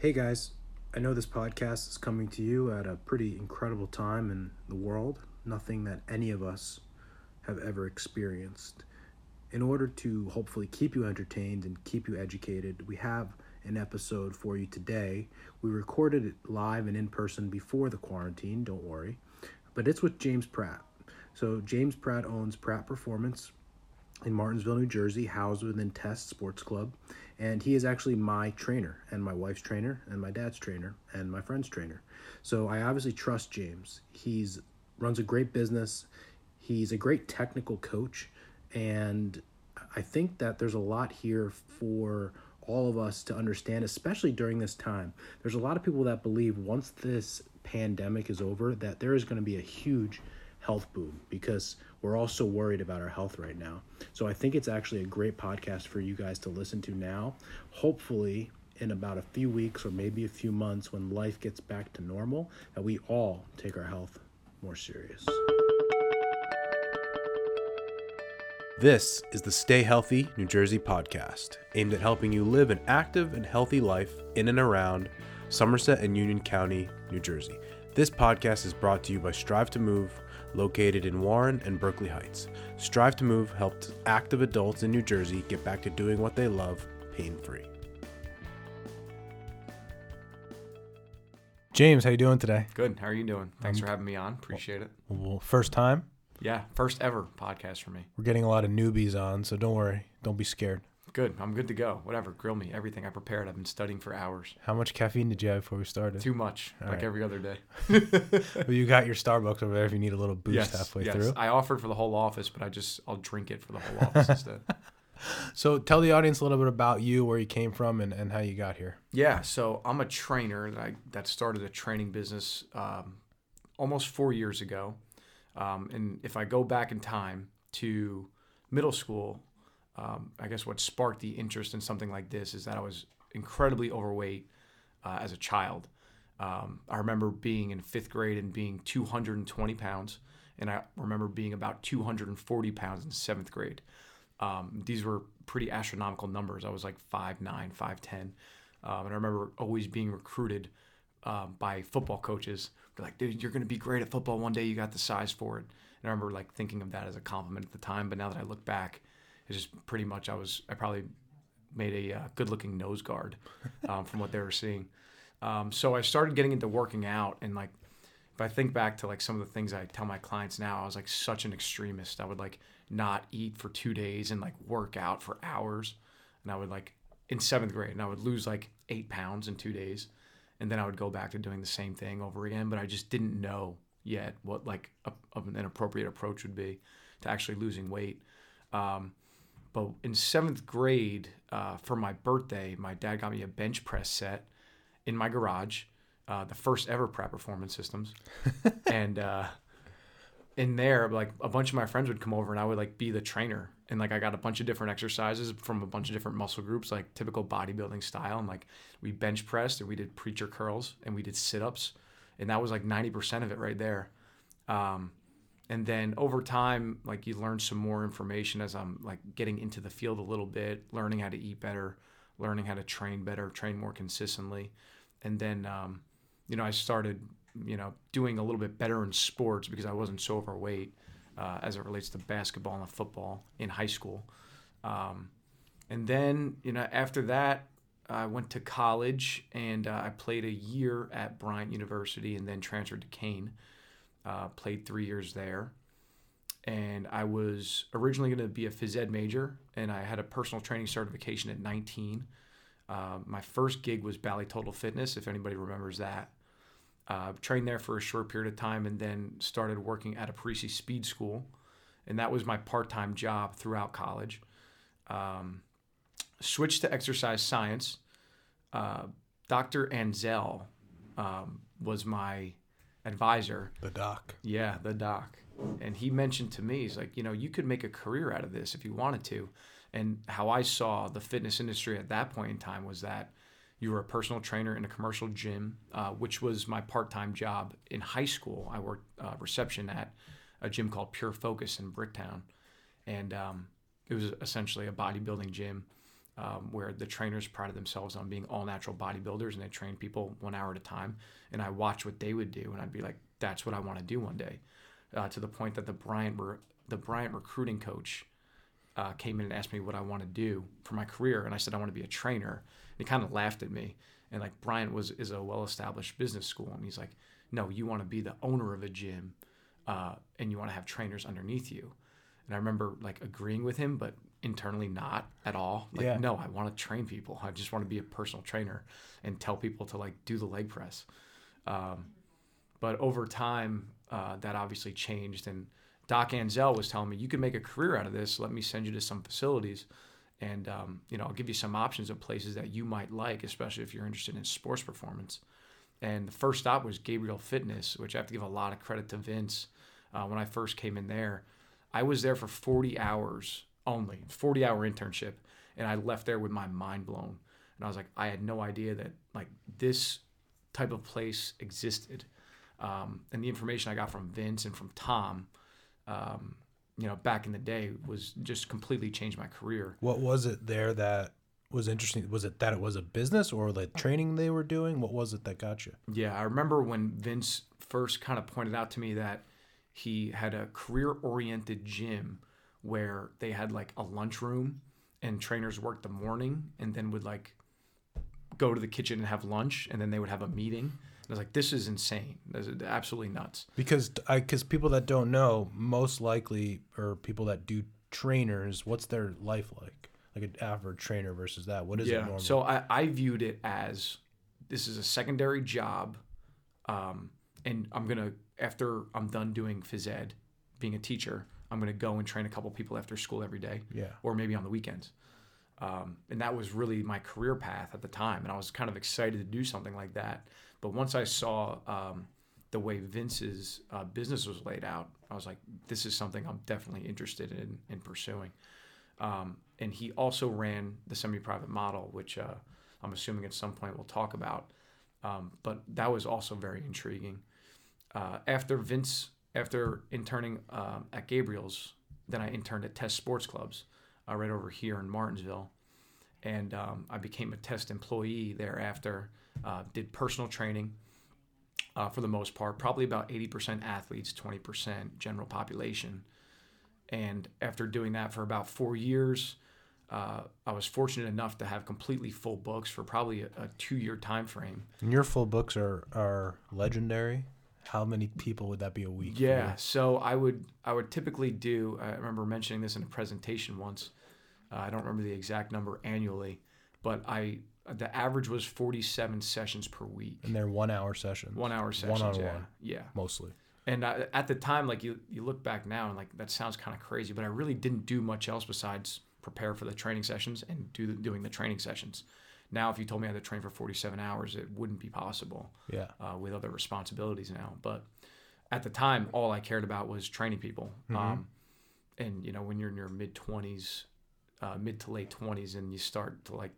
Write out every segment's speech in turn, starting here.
Hey guys, I know this podcast is coming to you at a pretty incredible time in the world, nothing that any of us have ever experienced. In order to hopefully keep you entertained and keep you educated, we have an episode for you today. We recorded it live and in person before the quarantine, don't worry, but it's with James Pratt. So, James Pratt owns Pratt Performance in Martinsville, New Jersey, housed within Test Sports Club. And he is actually my trainer, and my wife's trainer, and my dad's trainer, and my friend's trainer. So I obviously trust James. He's runs a great business. He's a great technical coach, and I think that there's a lot here for all of us to understand, especially during this time. There's a lot of people that believe once this pandemic is over, that there is going to be a huge health boom because we're all so worried about our health right now. So I think it's actually a great podcast for you guys to listen to now. Hopefully, in about a few weeks or maybe a few months when life gets back to normal, that we all take our health more serious. This is the Stay Healthy New Jersey podcast, aimed at helping you live an active and healthy life in and around Somerset and Union County, New Jersey. This podcast is brought to you by Strive to Move, located in Warren and Berkeley Heights. Strive to Move helped active adults in New Jersey get back to doing what they love pain free. James, how you doing today? Good. How are you doing? Thanks for having me on. Appreciate it. Well, first time. Yeah, first ever podcast for me. We're getting a lot of newbies on, so don't worry. Don't be scared. Good. I'm good to go. Whatever. Grill me. Everything I prepared. I've been studying for hours. How much caffeine did you have before we started? Too much, All like right. every other day. well, you got your Starbucks over there if you need a little boost yes. halfway yes. through. I offered for the whole office, but I just I'll drink it for the whole office instead. So tell the audience a little bit about you, where you came from, and, and how you got here. Yeah. So I'm a trainer that I that started a training business um, almost four years ago. Um, and if I go back in time to middle school, um, I guess what sparked the interest in something like this is that I was incredibly overweight uh, as a child. Um, I remember being in fifth grade and being 220 pounds, and I remember being about 240 pounds in seventh grade. Um, these were pretty astronomical numbers. I was like 5'9, 5'10. Um, and I remember always being recruited um, by football coaches. They're like, dude, you're going to be great at football one day. You got the size for it. And I remember like thinking of that as a compliment at the time. But now that I look back, it's just pretty much I was, I probably made a uh, good looking nose guard um, from what they were seeing. Um, so I started getting into working out and like, if I think back to like some of the things I tell my clients now, I was like such an extremist. I would like not eat for two days and like work out for hours. And I would like in seventh grade and I would lose like eight pounds in two days. And then I would go back to doing the same thing over again. But I just didn't know yet what like a, an appropriate approach would be to actually losing weight. Um, but in seventh grade, uh, for my birthday, my dad got me a bench press set in my garage, uh, the first ever Pratt Performance Systems, and uh, in there, like a bunch of my friends would come over, and I would like be the trainer, and like I got a bunch of different exercises from a bunch of different muscle groups, like typical bodybuilding style, and like we bench pressed, and we did preacher curls, and we did sit ups, and that was like ninety percent of it right there. Um, and then over time like you learn some more information as i'm like getting into the field a little bit learning how to eat better learning how to train better train more consistently. And then um, you know i started you know doing a little bit better in sports because i wasn't so overweight uh, as it relates to basketball and football in high school. Um, and then you know after that i went to college and uh, i played a year at bryant university and then transferred to kean uh, played three years there. And I was originally going to be a phys ed major, and I had a personal training certification at 19. Uh, my first gig was Bally Total Fitness, if anybody remembers that. Uh, trained there for a short period of time and then started working at a Parisi Speed School. And that was my part time job throughout college. Um, switched to exercise science. Uh, Dr. Anzel um, was my advisor. The doc. Yeah, the doc. And he mentioned to me, he's like, you know, you could make a career out of this if you wanted to. And how I saw the fitness industry at that point in time was that you were a personal trainer in a commercial gym, uh, which was my part time job in high school. I worked uh, reception at a gym called Pure Focus in Bricktown. And um, it was essentially a bodybuilding gym. Um, where the trainers prided themselves on being all natural bodybuilders and they trained people one hour at a time. And I watched what they would do, and I'd be like, "That's what I want to do one day." Uh, to the point that the Bryant the Bryant recruiting coach uh, came in and asked me what I want to do for my career, and I said I want to be a trainer. And he kind of laughed at me, and like Bryant was is a well established business school, and he's like, "No, you want to be the owner of a gym, uh, and you want to have trainers underneath you." And I remember like agreeing with him, but internally not at all. Like, Yeah. no, I want to train people. I just want to be a personal trainer and tell people to like do the leg press. Um, but over time, uh, that obviously changed. And Doc Anzel was telling me, you can make a career out of this. Let me send you to some facilities. And, um, you know, I'll give you some options of places that you might like, especially if you're interested in sports performance. And the first stop was Gabriel Fitness, which I have to give a lot of credit to Vince. Uh, when I first came in there, I was there for 40 hours only, 40 hour internship. And I left there with my mind blown. And I was like, I had no idea that like this type of place existed. Um, and the information I got from Vince and from Tom, um, you know, back in the day was just completely changed my career. What was it there that was interesting? Was it that it was a business or the training they were doing? What was it that got you? Yeah, I remember when Vince first kind of pointed out to me that he had a career oriented gym where they had like a lunchroom and trainers worked the morning and then would like go to the kitchen and have lunch and then they would have a meeting. And I was like, this is insane. This is absolutely nuts. Because I because people that don't know, most likely or people that do trainers, what's their life like? Like an average trainer versus that. What is it yeah. normally? So I, I viewed it as this is a secondary job, um, and I'm gonna after I'm done doing phys ed, being a teacher, I'm gonna go and train a couple people after school every day, yeah. or maybe on the weekends. Um, and that was really my career path at the time, and I was kind of excited to do something like that. But once I saw um, the way Vince's uh, business was laid out, I was like, this is something I'm definitely interested in in pursuing. Um, and he also ran the semi-private model, which uh, I'm assuming at some point we'll talk about. Um, but that was also very intriguing. Uh, after Vince, after interning um, at Gabriel's, then I interned at Test Sports Clubs, uh, right over here in Martinsville, and um, I became a Test employee thereafter. Uh, did personal training. Uh, for the most part, probably about 80% athletes, 20% general population. And after doing that for about four years, uh, I was fortunate enough to have completely full books for probably a, a two-year time frame. And your full books are are legendary. How many people would that be a week? Yeah, so I would I would typically do. I remember mentioning this in a presentation once. Uh, I don't remember the exact number annually, but I the average was 47 sessions per week, And they're one hour sessions. one hour sessions. One on yeah, one, yeah. mostly. And I, at the time, like you, you look back now and like that sounds kind of crazy, but I really didn't do much else besides prepare for the training sessions and do doing the training sessions. Now, if you told me I had to train for 47 hours, it wouldn't be possible Yeah. uh, with other responsibilities now. But at the time, all I cared about was training people. Um, and you know, when you're in your mid 20s, uh, mid to late 20s, and you start to like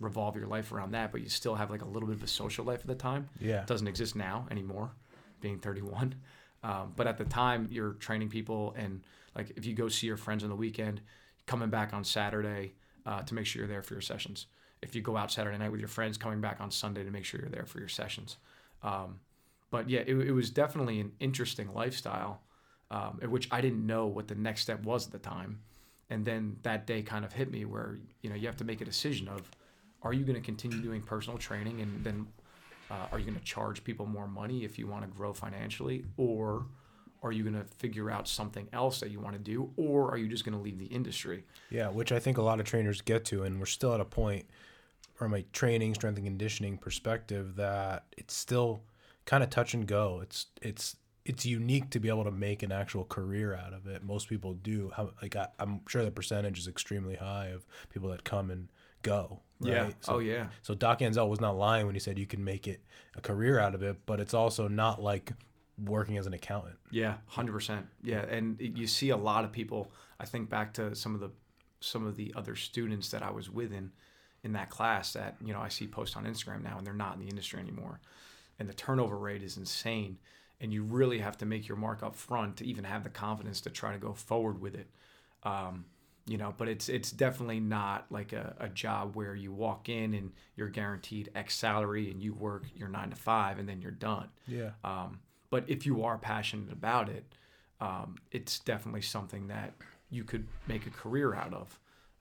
revolve your life around that, but you still have like a little bit of a social life at the time Yeah. It doesn't exist now anymore, being 31. Um, but at the time, you're training people, and like if you go see your friends on the weekend, coming back on Saturday uh, to make sure you're there for your sessions. If you go out Saturday night with your friends, coming back on Sunday to make sure you're there for your sessions. Um, but yeah, it, it was definitely an interesting lifestyle, um, in which I didn't know what the next step was at the time. And then that day kind of hit me where you know you have to make a decision of, are you going to continue doing personal training and then uh, are you going to charge people more money if you want to grow financially, or are you going to figure out something else that you want to do, or are you just going to leave the industry? Yeah, which I think a lot of trainers get to, and we're still at a point from a training, strength and conditioning perspective that it's still kind of touch and go. It's it's it's unique to be able to make an actual career out of it. Most people do. Like I, I'm sure the percentage is extremely high of people that come and go. Right? So, oh yeah. so Doc Anzel was not lying when he said you can make it a career out of it, but it's also not like working as an accountant. Yeah, hundred percent. Yeah, and you see a lot of people. I think back to some of the some of the other students that I was with in in that class that you know I see post on Instagram now, and they're not in the industry anymore, and the turnover rate is insane. And you really have to make your mark up front to even have the confidence to try to go forward with it. Um, you know, but it's it's definitely not like a, a job where you walk in and you're guaranteed X salary and you work your nine to five and then you're done. Yeah. Um, but if you are passionate about it, um, it's definitely something that you could make a career out of,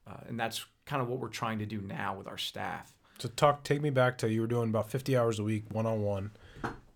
uh, and that's kind of what we're trying to do now with our staff. So talk, take me back to you were doing about 50 hours a week, one on one,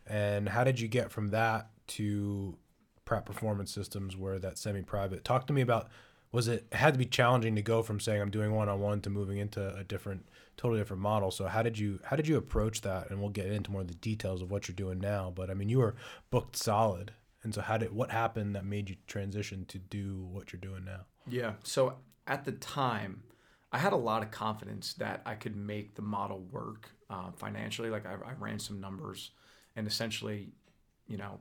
and how did you get from that to Pratt Performance Systems, where that semi-private? Talk to me about. Was it, had to be challenging to go from saying I'm doing one on one to moving into a different, totally different model? So how did you how did you approach that? And we'll get into more of the details of what you're doing now. But I mean, you were booked solid, and so how did what happened that made you transition to do what you're doing now? Yeah. So at the time, I had a lot of confidence that I could make the model work uh, financially. Like I, I ran some numbers, and essentially, you know,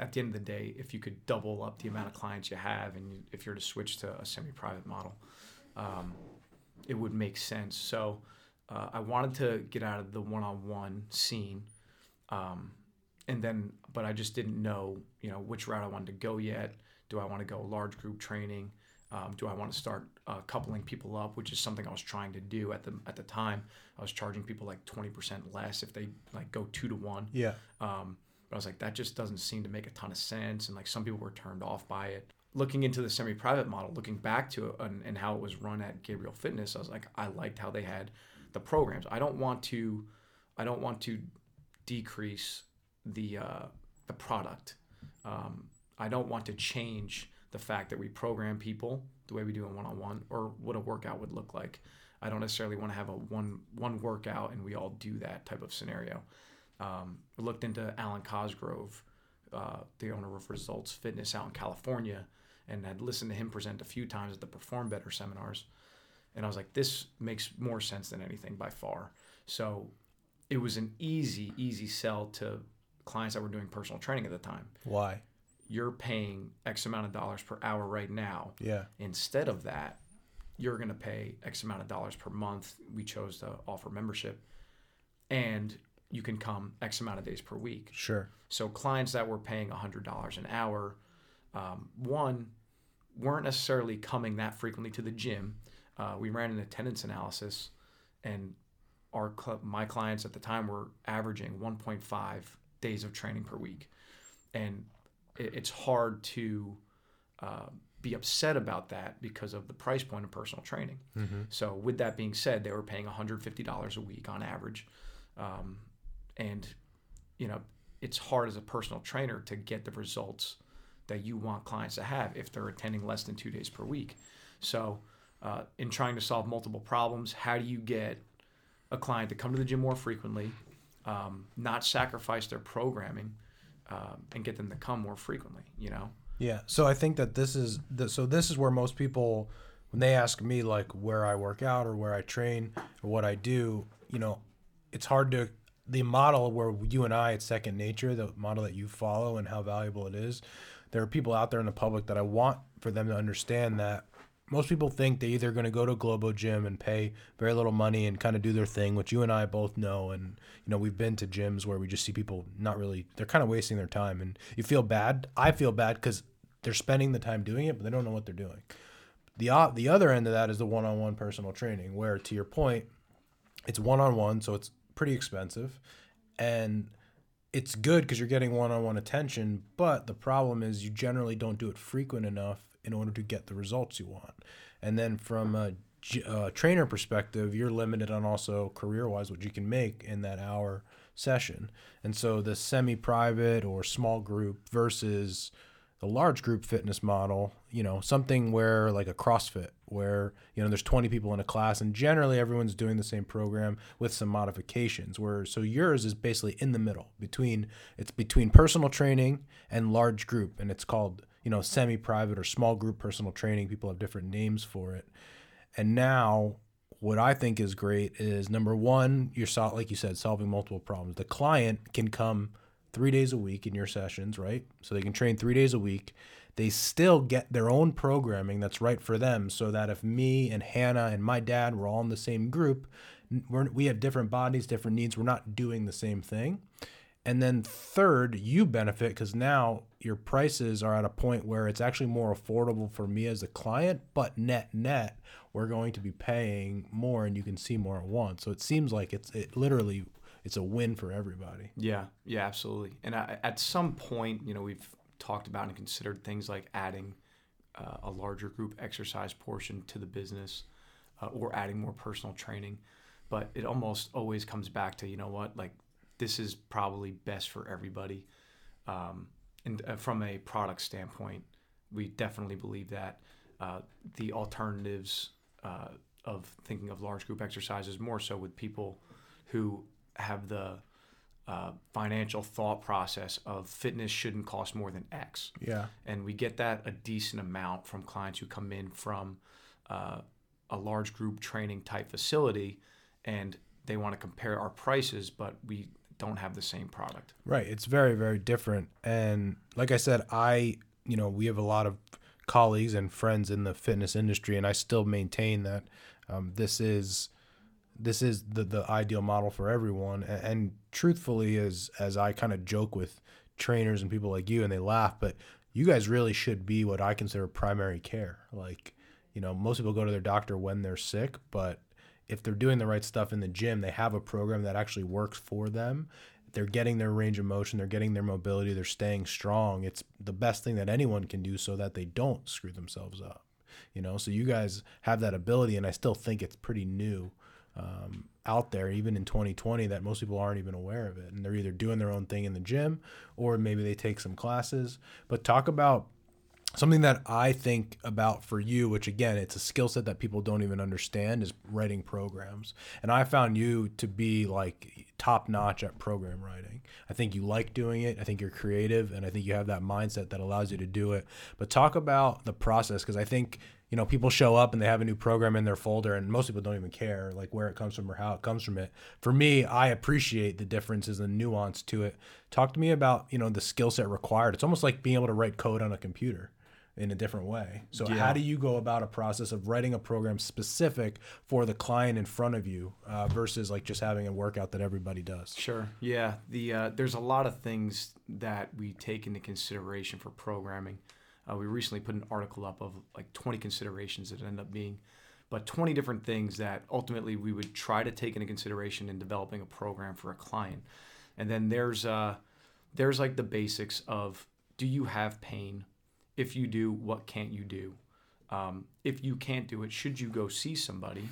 at the end of the day, if you could double up the amount of clients you have, and you, if you're to switch to a semi-private model, um, it would make sense. So uh, I wanted to get out of the one-on-one scene, um, and then, but I just didn't know, you know, which route I wanted to go yet. Do I want to go large group training? Um, do I want to start uh, coupling people up, which is something I was trying to do at the at the time. I was charging people like twenty percent less if they like go two to one. Yeah. Um, but I was like, that just doesn't seem to make a ton of sense, and like some people were turned off by it. Looking into the semi-private model, looking back to it and, and how it was run at Gabriel Fitness, I was like, I liked how they had the programs. I don't want to, I don't want to decrease the uh, the product. Um, I don't want to change the fact that we program people the way we do in one on one or what a workout would look like. I don't necessarily want to have a one one workout and we all do that type of scenario. Um, looked into Alwyn Cosgrove, uh, the owner of Results Fitness out in California, and had listened to him present a few times at the Perform Better seminars. And I was like, this makes more sense than anything by far. So it was an easy, easy sell to clients that were doing personal training at the time. Why? You're paying X amount of dollars per hour right now. Yeah. Instead of that, you're going to pay X amount of dollars per month. We chose to offer membership. And you can come X amount of days per week. Sure. So clients that were paying $100 an hour, um, one, weren't necessarily coming that frequently to the gym. Uh, we ran an attendance analysis, and our cl- my clients at the time were averaging 1.5 days of training per week, and it, it's hard to uh, be upset about that because of the price point of personal training. So with that being said, they were paying $150 a week on average, um, and you know it's hard as a personal trainer to get the results that you want clients to have if they're attending less than two days per week. So, uh, in trying to solve multiple problems, how do you get a client to come to the gym more frequently, um, not sacrifice their programming, um, and get them to come more frequently? You know. Yeah. So I think that this is the, so this is where most people when they ask me like where I work out or where I train or what I do, you know, it's hard to the model where you and I it's second nature, the model that you follow and how valuable it is. There are people out there in the public that I want for them to understand that most people think they're either going to go to Globo gym and pay very little money and kind of do their thing, which you and I both know. And, you know, we've been to gyms where we just see people not really, they're kind of wasting their time. And you feel bad. I feel bad because they're spending the time doing it, but they don't know what they're doing. The, the other end of that is the one on one personal training, where to your point, it's one on one, so it's pretty expensive. And it's good because you're getting one-on-one attention but the problem is you generally don't do it frequent enough in order to get the results you want and then from a trainer perspective you're limited on also career-wise what you can make in that hour session and so the semi-private or small group versus the large group fitness model you know something where like a crossfit where you know there's 20 people in a class and generally everyone's doing the same program with some modifications where so yours is basically in the middle between it's between personal training and large group and it's called you know semi-private or small group personal training people have different names for it and now what I think is great is number one, you're sol- like you said, solving multiple problems. The client can come three days a week in your sessions, right? So they can train three days a week. They still get their own programming that's right for them. So that if me and Hannah and my dad were all in the same group, we're, we have different bodies, different needs. We're not doing the same thing. And then third, you benefit because now your prices are at a point where it's actually more affordable for me as a client, but net net, we're going to be paying more and you can see more at once. So it seems like it's it literally it's a win for everybody. Yeah, yeah, absolutely. And I, at some point, you know, we've talked about and considered things like adding uh, a larger group exercise portion to the business uh, or adding more personal training. But it almost always comes back to, you know what, like this is probably best for everybody. Um, and uh, from a product standpoint, we definitely believe that uh, the alternatives uh, of thinking of large group exercises more so with people who have the uh, financial thought process of fitness shouldn't cost more than X. Yeah. And we get that a decent amount from clients who come in from uh, a large group training type facility and they want to compare our prices, but we don't have the same product. Right. It's very, very different. And like I said, I, you know, we have a lot of colleagues and friends in the fitness industry, and I still maintain that um, this is this is the the ideal model for everyone. And, and truthfully, as as I kind of joke with trainers and people like you, and they laugh, but you guys really should be what I consider primary care. Like, you know, most people go to their doctor when they're sick, but if they're doing the right stuff in the gym, they have a program that actually works for them. They're getting their range of motion, they're getting their mobility, they're staying strong. It's the best thing that anyone can do so that they don't screw themselves up. You know, so you guys have that ability, and I still think it's pretty new um, out there, even in 2020, that most people aren't even aware of it. And they're either doing their own thing in the gym or maybe they take some classes. But talk about something that I think about for you, which again, it's a skill set that people don't even understand, is writing programs. And I found you to be like top notch at program writing. I think you like doing it. I think you're creative, and I think you have that mindset that allows you to do it. But talk about the process because I think you know people show up and they have a new program in their folder and most people don't even care like where it comes from or how it comes from it for me i appreciate the differences and nuance to it talk to me about you know the skill set required it's almost like being able to write code on a computer in a different way so Yeah. how do you go about a process of writing a program specific for the client in front of you uh, versus like just having a workout that everybody does Sure. Yeah. The uh, there's a lot of things that we take into consideration for programming. Uh, we recently put an article up of like 20 considerations that end up being, but 20 different things that ultimately we would try to take into consideration in developing a program for a client. And then there's uh, there's like the basics of do you have pain? If you do, what can't you do? Um, if you can't do it, should you go see somebody,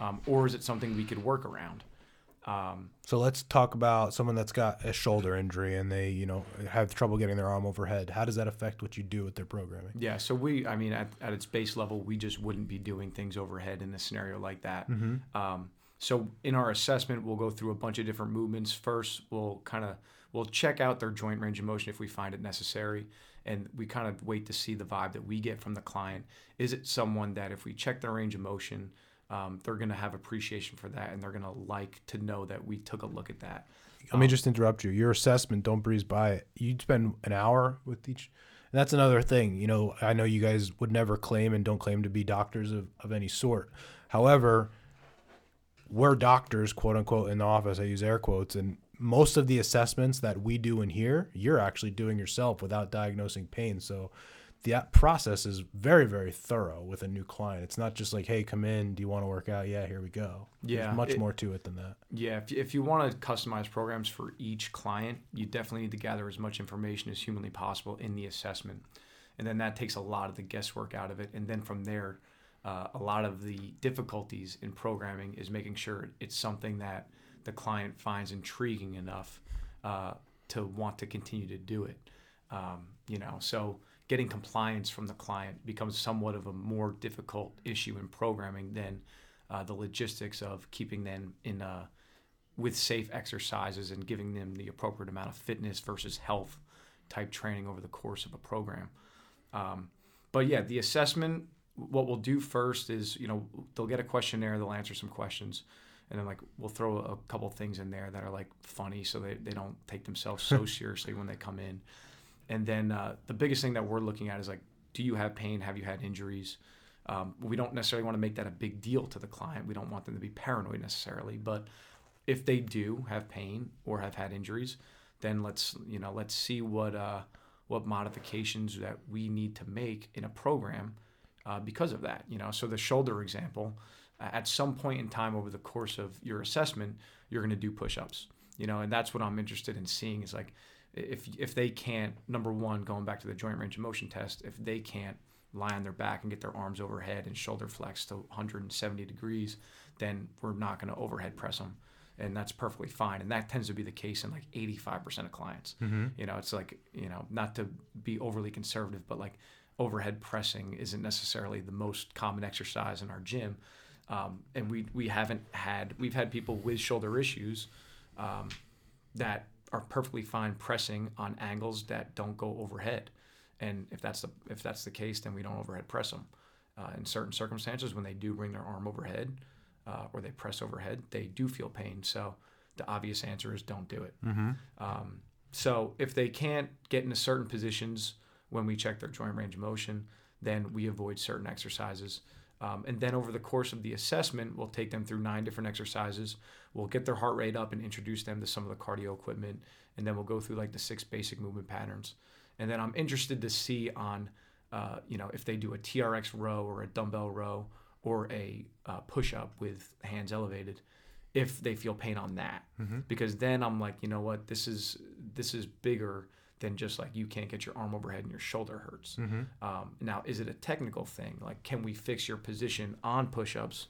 um, or is it something we could work around? Um, So let's talk about someone that's got a shoulder injury and they, you know, have trouble getting their arm overhead. How does that affect what you do with their programming? Yeah, so we, I mean, at, at its base level, we just wouldn't be doing things overhead in a scenario like that. Um, so in our assessment, we'll go through a bunch of different movements. First, we'll kind of we'll check out their joint range of motion if we find it necessary, and we kind of wait to see the vibe that we get from the client. Is it someone that if we check their range of motion, um, they're going to have appreciation for that, and they're going to like to know that we took a look at that. Let me just interrupt you. Your assessment, don't breeze by it. You'd spend an hour with each. And that's another thing. You know, I know you guys would never claim and don't claim to be doctors of, of any sort. However, we're doctors, quote unquote, in the office. I use air quotes. And most of the assessments that we do in here, you're actually doing yourself without diagnosing pain. So that process is very, very thorough with a new client. It's not just like, hey, come in. Do you want to work out? Yeah, here we go. Yeah, There's much it- more to it than that. Yeah, if, if you want to customize programs for each client, you definitely need to gather as much information as humanly possible in the assessment. And then that takes a lot of the guesswork out of it. And then from there, uh, a lot of the difficulties in programming is making sure it's something that the client finds intriguing enough uh, to want to continue to do it. Um, you know, so getting compliance from the client becomes somewhat of a more difficult issue in programming than uh, the logistics of keeping them in uh, with safe exercises and giving them the appropriate amount of fitness versus health type training over the course of a program. Um, but yeah, the assessment. What we'll do first is, you know, they'll get a questionnaire, they'll answer some questions, and then like we'll throw a couple things in there that are like funny, so they, they don't take themselves so seriously when they come in. And then uh, the biggest thing that we're looking at is like, do you have pain? Have you had injuries? Um, we don't necessarily want to make that a big deal to the client. We don't want them to be paranoid necessarily, but if they do have pain or have had injuries, then let's you know let's see what uh, what modifications that we need to make in a program uh, because of that. You know, so the shoulder example, at some point in time over the course of your assessment, you're going to do push-ups. You know, and that's what I'm interested in seeing is like if if they can't number one going back to the joint range of motion test if they can't lie on their back and get their arms overhead and shoulder flex to 170 degrees then we're not going to overhead press them and that's perfectly fine. And that tends to be the case in like 85% of clients. Mm-hmm. you know it's like you know not to be overly conservative but like overhead pressing isn't necessarily the most common exercise in our gym. Um, and we we haven't had we've had people with shoulder issues um, that are perfectly fine pressing on angles that don't go overhead and if that's the if that's the case then we don't overhead press them uh, in certain circumstances when they do bring their arm overhead uh, or they press overhead they do feel pain so the obvious answer is don't do it Mm-hmm. um, so if they can't get into certain positions when we check their joint range of motion, then we avoid certain exercises. Um, and then over the course of the assessment, we'll take them through nine different exercises. We'll get their heart rate up and introduce them to some of the cardio equipment. And then we'll go through like the six basic movement patterns. And then I'm interested to see on, uh, you know, if they do a TRX row or a dumbbell row or a uh, push up with hands elevated, if they feel pain on that Mm-hmm. because then I'm like, you know what, this is this is bigger than just like you can't get your arm overhead and your shoulder hurts. Mm-hmm. Um, now, is it a technical thing? Like, can we fix your position on push-ups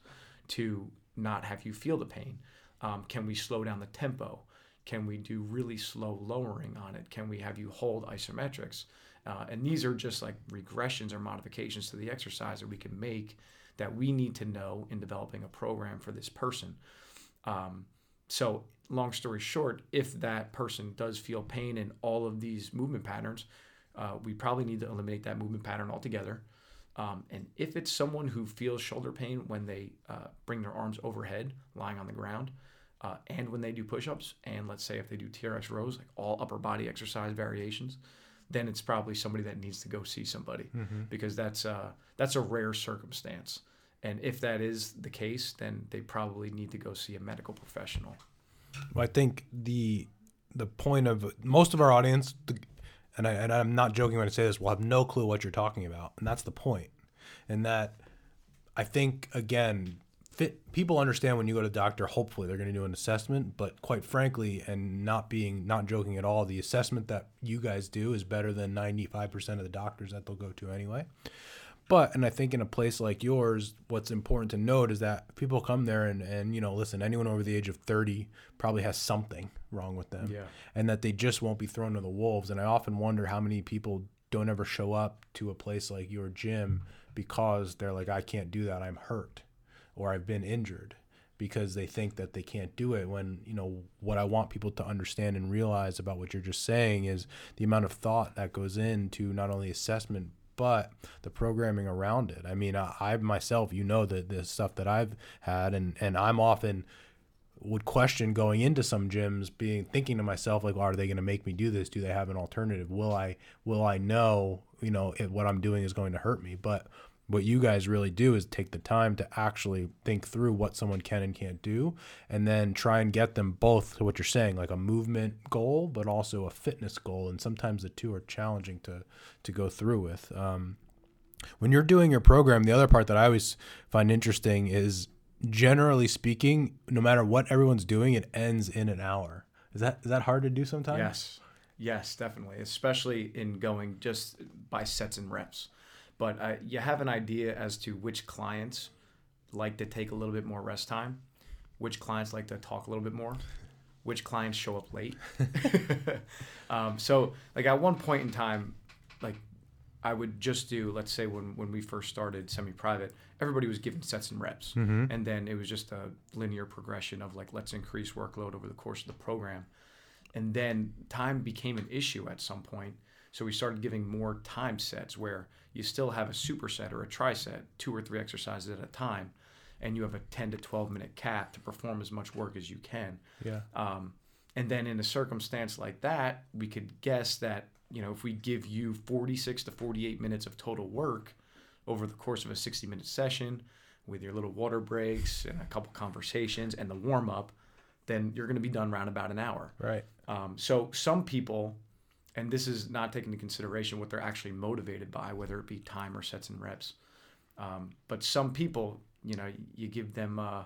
to not have you feel the pain? Um, can we slow down the tempo? Can we do really slow lowering on it? Can we have you hold isometrics? Uh, and these are just like regressions or modifications to the exercise that we can make that we need to know in developing a program for this person. Um, so, long story short, if that person does feel pain in all of these movement patterns, uh, we probably need to eliminate that movement pattern altogether. Um, and if it's someone who feels shoulder pain when they uh, bring their arms overhead, lying on the ground, uh, and when they do push ups, and let's say if they do TRX rows, like all upper body exercise variations, then it's probably somebody that needs to go see somebody Mm-hmm. because that's uh, that's a rare circumstance. And if that is the case, then they probably need to go see a medical professional. I think the the point of most of our audience, and I and I'm not joking when I say this, will have no clue what you're talking about, and that's the point. And that I think again, fit people understand when you go to the doctor. Hopefully, they're going to do an assessment, but quite frankly, and not being not joking at all, the assessment that you guys do is better than 95% of the doctors that they'll go to anyway. But and I think in a place like yours, what's important to note is that people come there and and you know listen, anyone over the age of thirty probably has something wrong with them, Yeah. and that they just won't be thrown to the wolves. And I often wonder how many people don't ever show up to a place like your gym because they're like, I can't do that, I'm hurt, or I've been injured because they think that they can't do it when you know what I want people to understand and realize about what you're just saying is the amount of thought that goes into not only assessment but the programming around it. I mean, I, I myself, you know, the the stuff that I've had, and and I'm often would question going into some gyms, being thinking to myself like, well, are they going to make me do this? Do they have an alternative? Will I will I know, you know, what I'm doing is going to hurt me? But what you guys really do is take the time to actually think through what someone can and can't do and then try and get them both to what you're saying like a movement goal but also a fitness goal and sometimes the two are challenging to to go through with. Um, when you're doing your program the other part that i always find interesting is generally speaking no matter what everyone's doing it ends in an hour. Is that is that hard to do sometimes? Yes, yes, definitely, especially in going just by sets and reps. But uh, you have an idea as to which clients like to take a little bit more rest time, which clients like to talk a little bit more, which clients show up late. um, so, like at one point in time, like I would just do, let's say when when we first started semi-private, everybody was given sets and reps, Mhm. and then it was just a linear progression of like let's increase workload over the course of the program, and then time became an issue at some point. So we started giving more time sets where you still have a superset or a triset, two or three exercises at a time, and you have a 10 to 12 minute cap to perform as much work as you can. yeah Um, and then in a circumstance like that, we could guess that, you know, if we give you 46 to 48 minutes of total work over the course of a 60 minute session with your little water breaks and a couple conversations and the warm up, then you're going to be done around about an hour. Right. Um, so some people, and this is not taking into consideration what they're actually motivated by, whether it be time or sets and reps. Um, but some people, you know, you give them uh,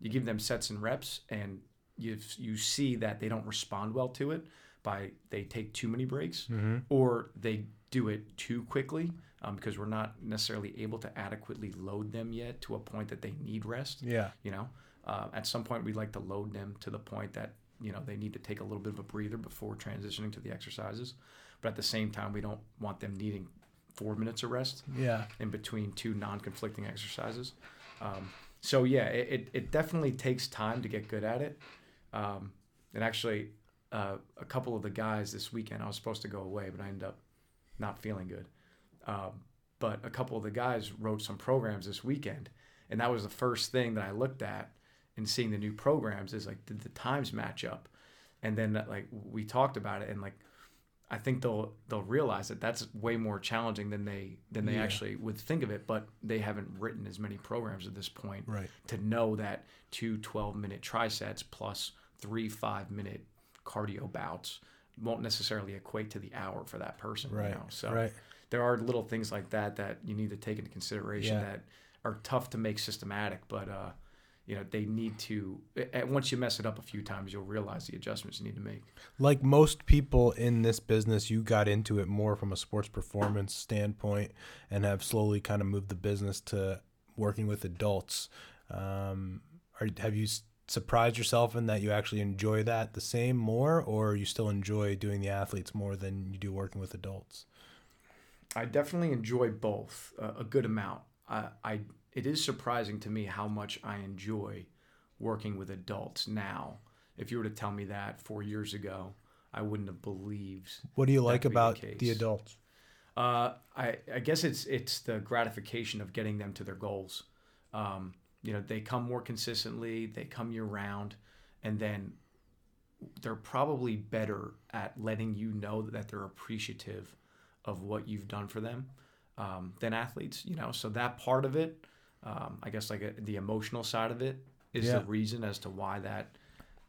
you give them sets and reps, and you you see that they don't respond well to it by they take too many breaks Mm-hmm. or they do it too quickly um, because we're not necessarily able to adequately load them yet to a point that they need rest Yeah. you know uh, at some point we'd like to load them to the point that you know they need to take a little bit of a breather before transitioning to the exercises. But at the same time we don't want them needing four minutes of rest Yeah. in between two non-conflicting exercises. Um, so yeah it, it, it definitely takes time to get good at it. Um, and actually uh, a couple of the guys this weekend i was supposed to go away but i ended up not feeling good. Um, but a couple of the guys wrote some programs this weekend and that was the first thing that i looked at in seeing the new programs is like did the times match up and then like we talked about it and like i think they'll they'll realize that that's way more challenging than they than they Yeah. actually would think of it but they haven't written as many programs at this point Right. to know that two 12 minute trisets plus three five minute cardio bouts won't necessarily equate to the hour for that person Right. you know so Right. there are little things like that that you need to take into consideration Yeah. that are tough to make systematic but uh you know they need to once you mess it up a few times you'll realize the adjustments you need to make like most people in this business, you got into it more from a sports performance standpoint and have slowly kind of moved the business to working with adults. Um, are, have you surprised yourself in that you actually enjoy that the same more, or you still enjoy doing the athletes more than you do working with adults? I definitely enjoy both uh, a good amount. I, I it is surprising to me how much I enjoy working with adults now. If you were to tell me that four years ago, I wouldn't have believed. What do you like be the about the, adults? Uh, I I guess it's it's the gratification of getting them to their goals. Um, you know, they come more consistently, they come year round, and then they're probably better at letting you know that they're appreciative of what you've done for them um, than athletes. You know, so that part of it, um, I guess, like uh the emotional side of it, is Yeah. the reason as to why that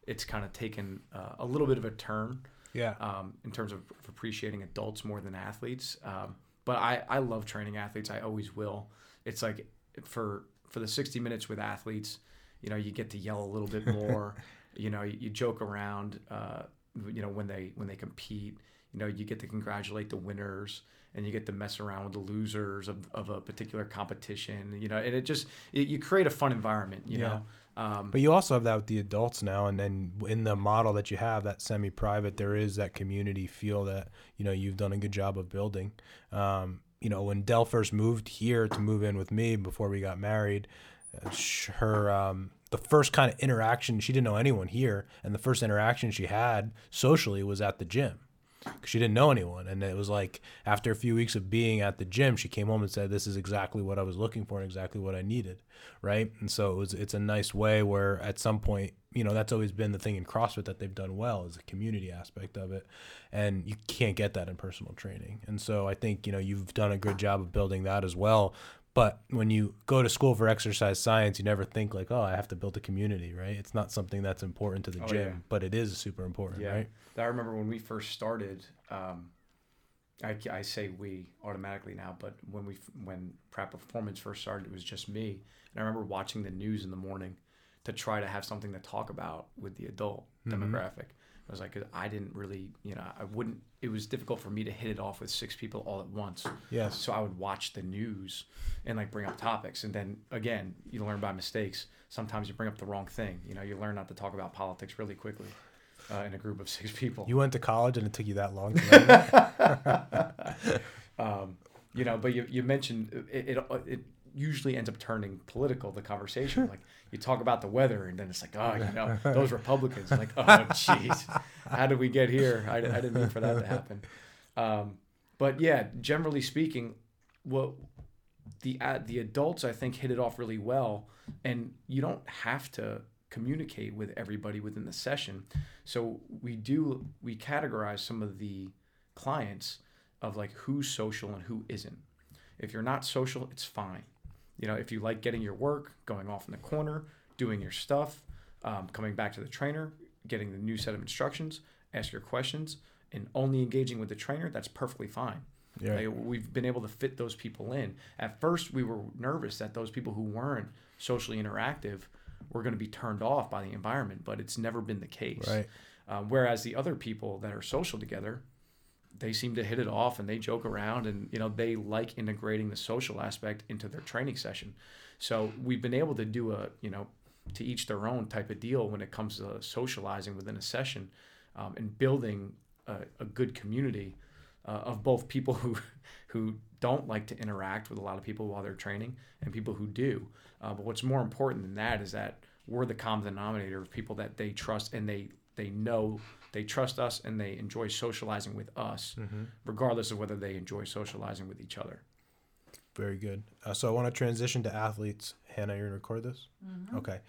it's kind of taken uh, a little bit of a turn Yeah. um, in terms of appreciating adults more than athletes. Um, but I, I love training athletes. I always will. It's like for for the 60 minutes with athletes, you know, you get to yell a little bit more. you know, you, you joke around. Uh, you know, when they when they compete, you know, you get to congratulate the winners and you get to mess around with the losers of, of a particular competition. You know, and it just it, you create a fun environment. You Yeah. know. Um, But you also have that with the adults now, and then in the model that you have, that semi-private, there is that community feel that you know you've done a good job of building. Um, you know, when Dell first moved here to move in with me before we got married, uh, her um, the first kind of interaction she didn't know anyone here, and the first interaction she had socially was at the gym. 'Cause She didn't know anyone, and it was like after a few weeks of being at the gym, she came home and said, "This is exactly what I was looking for and exactly what I needed." right? And so it was it's a nice way where at some point, you know, that's always been the thing in CrossFit that they've done well is the community aspect of it. And you can't get that in personal training. And so I think, you know, you've done a good job of building that as well. But when you go to school for exercise science, you never think like, oh, I have to build a community, right? It's not something that's important to the Oh, gym, yeah. but it is super important, right? I remember when we first started. Um, I, I say we automatically now, but when we when Pratt Performance first started, it was just me. And I remember watching the news in the morning to try to have something to talk about with the adult demographic. I was like, I didn't really, you know, I wouldn't. It was difficult for me to hit it off with six people all at once. Yes. So I would watch the news and like bring up topics, and then again, you learn by mistakes. Sometimes you bring up the wrong thing. You know, you learn not to talk about politics really quickly uh, in a group of six people. You went to college and it took you that long to learn that? um, you know, but you, you mentioned it, it, it usually ends up turning political, the conversation. Like you talk about the weather and then it's like, oh, you know, those Republicans. Like, oh, jeez, how did we get here? I, I didn't mean for that to happen. Um, but yeah, generally speaking, what the uh, the adults I think hit it off really well, and you don't have to communicate with everybody within the session. So we do we categorize some of the clients of like who's social and who isn't. If you're not social, it's fine. You know, if you like getting your work, going off in the corner, doing your stuff, um, coming back to the trainer, getting the new set of instructions, ask your questions, and only engaging with the trainer, that's perfectly fine. Yeah. Like, we've been able to fit those people in. At first, we were nervous that those people who weren't socially interactive were going to be turned off by the environment, but it's never been the case. Right. Um, whereas the other people that are social together, they seem to hit it off and they joke around and you know they like integrating the social aspect into their training session. So we've been able to do a you know to each their own type of deal when it comes to socializing within a session um, and building a, a good community uh, of both people who who don't like to interact with a lot of people while they're training and people who do. Uh, but what's more important than that is that we're the common denominator of people that they trust and they they know they trust us and they enjoy socializing with us, regardless of whether they enjoy socializing with each other. Very good. Uh, so I want to transition to athletes. Hannah, you're gonna record this. Okay.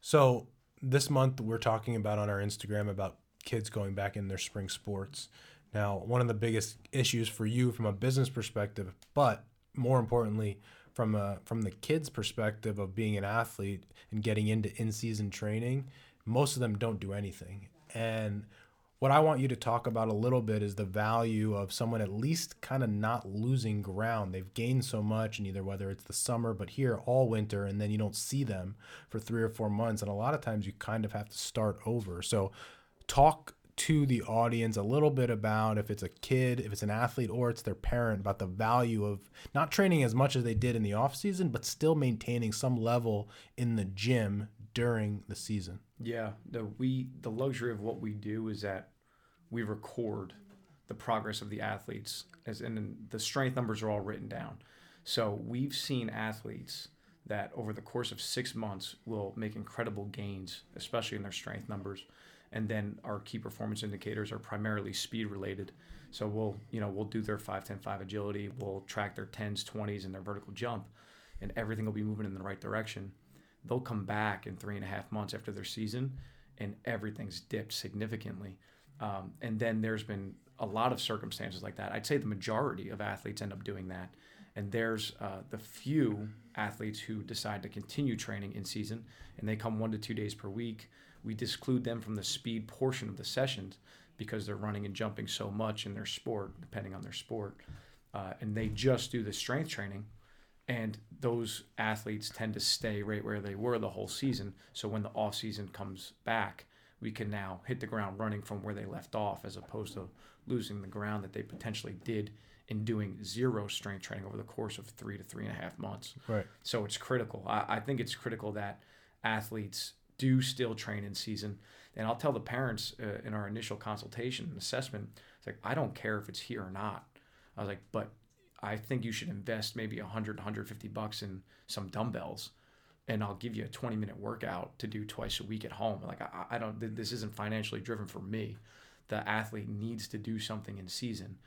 So this month we're talking about on our Instagram about kids going back in their spring sports. Now, one of the biggest issues for you from a business perspective, but more importantly, from a from the kids' perspective of being an athlete and getting into in-season training, most of them don't do anything. And what I want you to talk about a little bit is the value of someone at least kind of not losing ground. They've gained so much, and either whether it's the summer, but here all winter, and then you don't see them for three or four months. And a lot of times you kind of have to start over. So, talk to the audience a little bit about if it's a kid, if it's an athlete, or it's their parent about the value of not training as much as they did in the off season, but still maintaining some level in the gym during the season. Yeah, the we the luxury of what we do is that we record the progress of the athletes, as and the strength numbers are all written down. So we've seen athletes that over the course of six months will make incredible gains, especially in their strength numbers. And then our key performance indicators are primarily speed related. So we'll, you know, we'll do their 5, 10, 5 agility, we'll track their 10s, 20s, and their vertical jump, and everything will be moving in the right direction. They'll come back in three and a half months after their season, and everything's dipped significantly. Um, and then there's been a lot of circumstances like that. I'd say the majority of athletes end up doing that. And there's uh, the few athletes who decide to continue training in season and they come one to two days per week. We disclude them from the speed portion of the sessions because they're running and jumping so much in their sport, depending on their sport. Uh, and they just do the strength training. And those athletes tend to stay right where they were the whole season. So when the off season comes back, we can now hit the ground running from where they left off as opposed to losing the ground that they potentially did in doing zero strength training over the course of three to three and a half months. Right. So it's critical. I, I think it's critical that athletes do still train in season. And I'll tell the parents uh, in our initial consultation and assessment, it's like, I don't care if it's here or not. I was like, but I think you should invest maybe 100, 150 bucks in some dumbbells and I'll give you a 20 minute workout to do twice a week at home. Like, I, I don't, this isn't financially driven for me. The athlete needs to do something in season.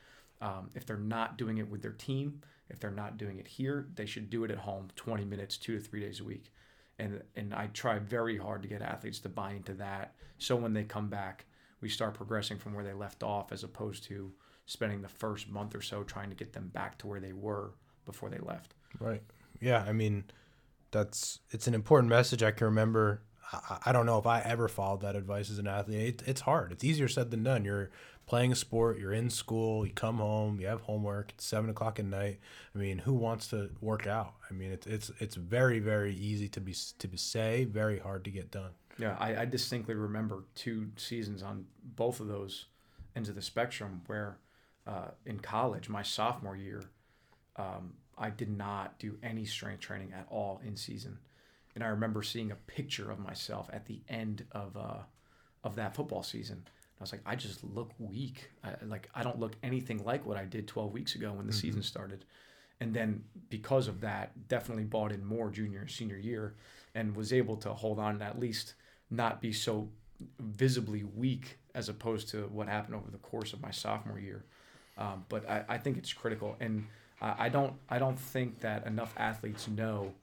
Um, if they're not doing it with their team, if they're not doing it here, they should do it at home 20 minutes, two to three days a week. And, and I try very hard to get athletes to buy into that. So when they come back, we start progressing from where they left off as opposed to spending the first month or so trying to get them back to where they were before they left. Right. Yeah. I mean, that's it's an important message. I can remember. I, I don't know if I ever followed that advice as an athlete. It, it's hard. It's easier said than done. You're playing a sport. You're in school. You come home. You have homework. It's seven o'clock at night. I mean, who wants to work out? I mean, it's it's it's very very easy to be to be say. Very hard to get done. Yeah, I, I distinctly remember two seasons on both of those ends of the spectrum where uh, in college, my sophomore year, um, I did not do any strength training at all in season. And I remember seeing a picture of myself at the end of uh, of that football season. I was like, I just look weak. I, like I don't look anything like what I did 12 weeks ago when the season started. And then because of that, definitely bought in more junior and senior year, and was able to hold on and at least not be so visibly weak as opposed to what happened over the course of my sophomore year. Um, but I, I think it's critical, and I, I don't I don't think that enough athletes know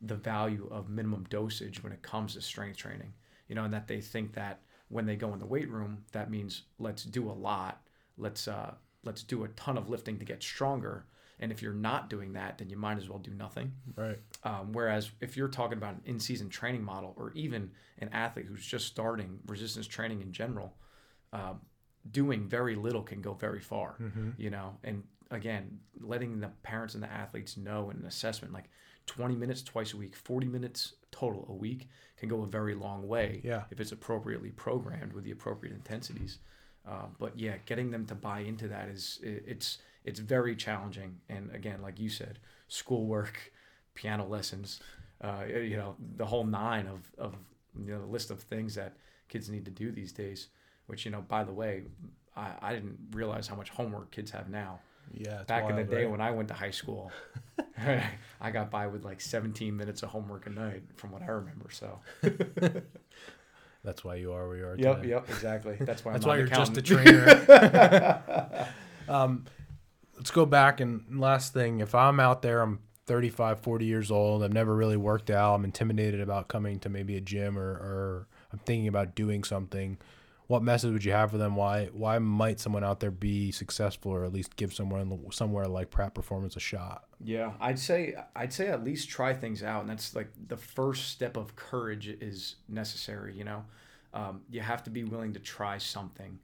the value of minimum dosage when it comes to strength training. You know, and that they think that when they go in the weight room, that means let's do a lot, let's uh, let's do a ton of lifting to get stronger, And if you're not doing that, then you might as well do nothing. Right. Um, whereas if you're talking about an in-season training model, or even an athlete who's just starting resistance training in general, um, doing very little can go very far. You know, and again, letting the parents and the athletes know in an assessment, like 20 minutes twice a week, 40 minutes total a week, can go a very long way. Yeah. If it's appropriately programmed with the appropriate intensities. Uh, but yeah, getting them to buy into that is it, it's it's very challenging. And again, like you said, schoolwork, piano lessons, uh, you know, the whole nine of of you know the list of things that kids need to do these days. Which you know, by the way, I, I didn't realize how much homework kids have now. Yeah. Back in the day right? when I went to high school, I got by with like 17 minutes of homework a night, from what I remember. So. That's why you are where you are. Yep. today. Yep. Exactly. That's why. That's I'm why you're an just a trainer. um, let's go back and last thing. If I'm out there, I'm 35, 40 years old. I've never really worked out. I'm intimidated about coming to maybe a gym or, or I'm thinking about doing something. What message would you have for them? Why why might someone out there be successful or at least give someone somewhere like Pratt Performance a shot? Yeah, I'd say I'd say at least try things out, and that's like the first step of courage is necessary. You know, um, you have to be willing to try something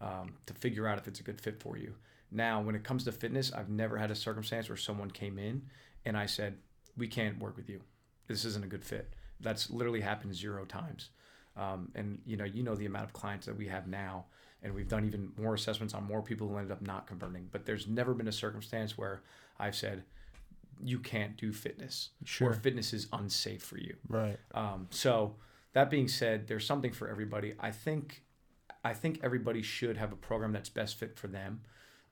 um, to figure out if it's a good fit for you. Now, when it comes to fitness, I've never had a circumstance where someone came in and I said, "We can't work with you. This isn't a good fit." That's literally happened zero times. Um, and you know, you know the amount of clients that we have now, and we've done even more assessments on more people who ended up not converting. But there's never been a circumstance where I've said, "You can't do fitness," Sure. or "Fitness is unsafe for you." Right. Um, so that being said, there's something for everybody. I think I think everybody should have a program that's best fit for them.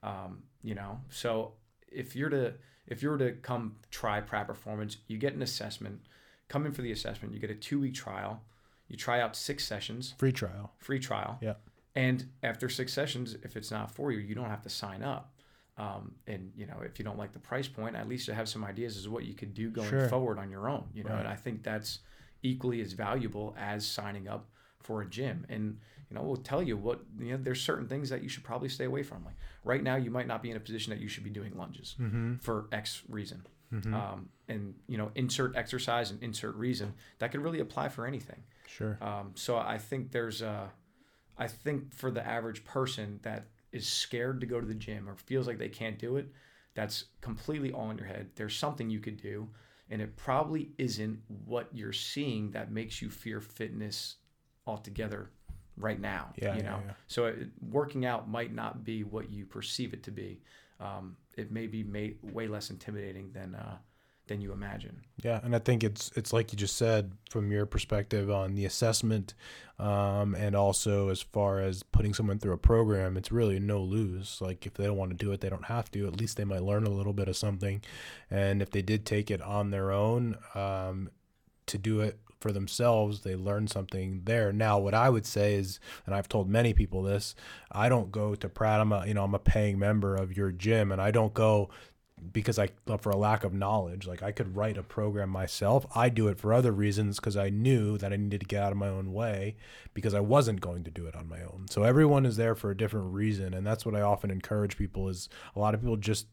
Um, you know, so if you're to if you're to come try Pratt Performance, you get an assessment. Come in for the assessment. You get a two week trial. You try out six sessions, Free trial. free trial. Yeah. And after six sessions, if it's not for you, you don't have to sign up. Um, and you know, if you don't like the price point, at least you have some ideas as to what you could do going Sure. forward on your own. You know, Right. and I think that's equally as valuable as signing up for a gym. And you know, we'll tell you what you know. There's certain things that you should probably stay away from. Like right now, you might not be in a position that you should be doing lunges for X reason. Um, and you know, insert exercise and insert reason that could really apply for anything. Sure. Um, so I think there's a, I think for the average person that is scared to go to the gym or feels like they can't do it, that's completely all in your head. There's something you could do, and it probably isn't what you're seeing that makes you fear fitness altogether right now. Yeah, you yeah, know. yeah. So it, working out might not be what you perceive it to be. Um, it may be made way less intimidating than uh, than you imagine. Yeah, and I think it's it's like you just said from your perspective on the assessment, um, and also as far as putting someone through a program, it's really no lose. Like if they don't want to do it, they don't have to. At least they might learn a little bit of something, and if they did take it on their own um, to do it for themselves, they learn something there. Now, what I would say is, and I've told many people this, I don't go to Pratt. I'm a you know I'm a paying member of your gym, and I don't go because I uh, for a lack of knowledge. Like I could write a program myself. I do it for other reasons because I knew that I needed to get out of my own way because I wasn't going to do it on my own. So everyone is there for a different reason, and that's what I often encourage people. Is a lot of people just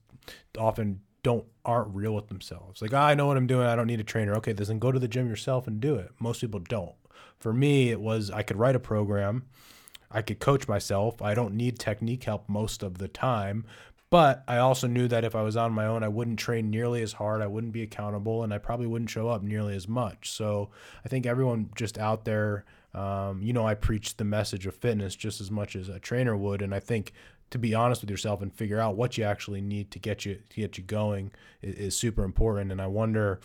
often don't aren't real with themselves. Like "Ah, I know what I'm doing. I don't need a trainer. Okay, then go to the gym yourself and do it. Most people don't. For me, it was I could write a program. I could coach myself. I don't need technique help most of the time. But I also knew that if I was on my own, I wouldn't train nearly as hard. I wouldn't be accountable, and I probably wouldn't show up nearly as much. So I think everyone just out there, um, you know, I preach the message of fitness just as much as a trainer would, and I think to be honest with yourself and figure out what you actually need to get you to get you going is, is super important. And I wonder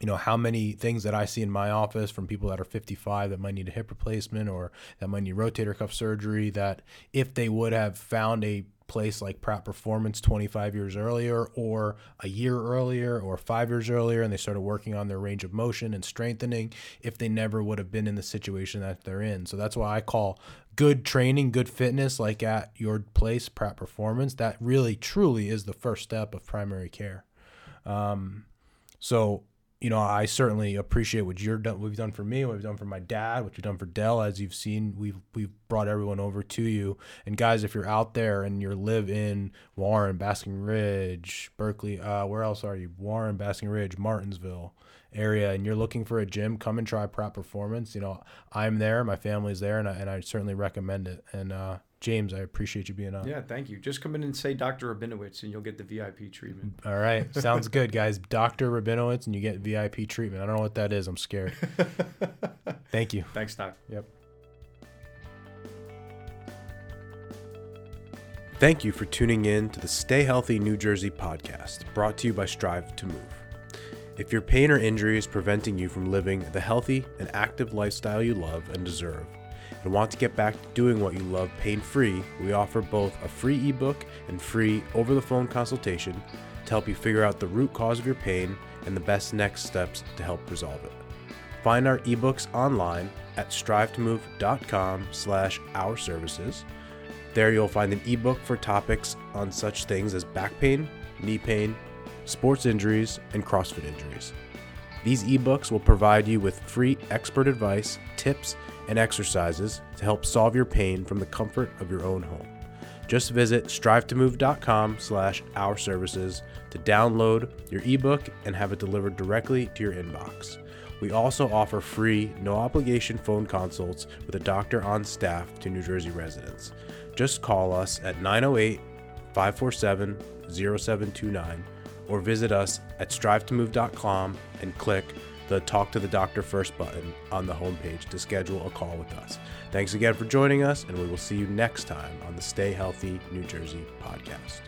you know how many things that I see in my office from people that are 55 that might need a hip replacement or that might need rotator cuff surgery that if they would have found a place like Pratt Performance 25 years earlier or a year earlier or 5 years earlier and they started working on their range of motion and strengthening if they never would have been in the situation that they're in. So that's why I call good training, good fitness like at your place Pratt Performance that really truly is the first step of primary care. Um, so you know, I certainly appreciate what you're done, what you've done for me, what you've done for my dad, what you've done for Dell. As you've seen, we've we've brought everyone over to you. And guys, if you're out there and you live in Warren, Basking Ridge, Berkeley, uh, where else are you? Warren, Basking Ridge, Martinsville area, and you're looking for a gym, come and try Pratt Performance. You know, I'm there, my family's there, and I, and I certainly recommend it. And uh, James, I appreciate you being on. Yeah, thank you. Just come in and say Dr. Rabinowitz, and you'll get the VIP treatment. All right, sounds good, guys. Dr. Rabinowitz, and you get VIP treatment. I don't know what that is. I'm scared. thank you. Thanks, Doc. Yep. Thank you for tuning in to the Stay Healthy New Jersey podcast, brought to you by Strive to Move. If your pain or injury is preventing you from living the healthy and active lifestyle you love and deserve, and want to get back to doing what you love pain free, we offer both a free ebook and free over the phone consultation to help you figure out the root cause of your pain and the best next steps to help resolve it. Find our ebooks online at strivetomove.com slash our services. There you'll find an ebook for topics on such things as back pain, knee pain, sports injuries, and CrossFit injuries. These ebooks will provide you with free expert advice, tips, and exercises to help solve your pain from the comfort of your own home. Just visit strivetomove.com slash our services to download your ebook and have it delivered directly to your inbox. We also offer free, no obligation phone consults with a doctor on staff to New Jersey residents. Just call us at 908 547 0729 or visit us at strivetomove.com and click the Talk to the Doctor First button on the homepage to schedule a call with us. Thanks again for joining us, and we will see you next time on the Stay Healthy New Jersey podcast.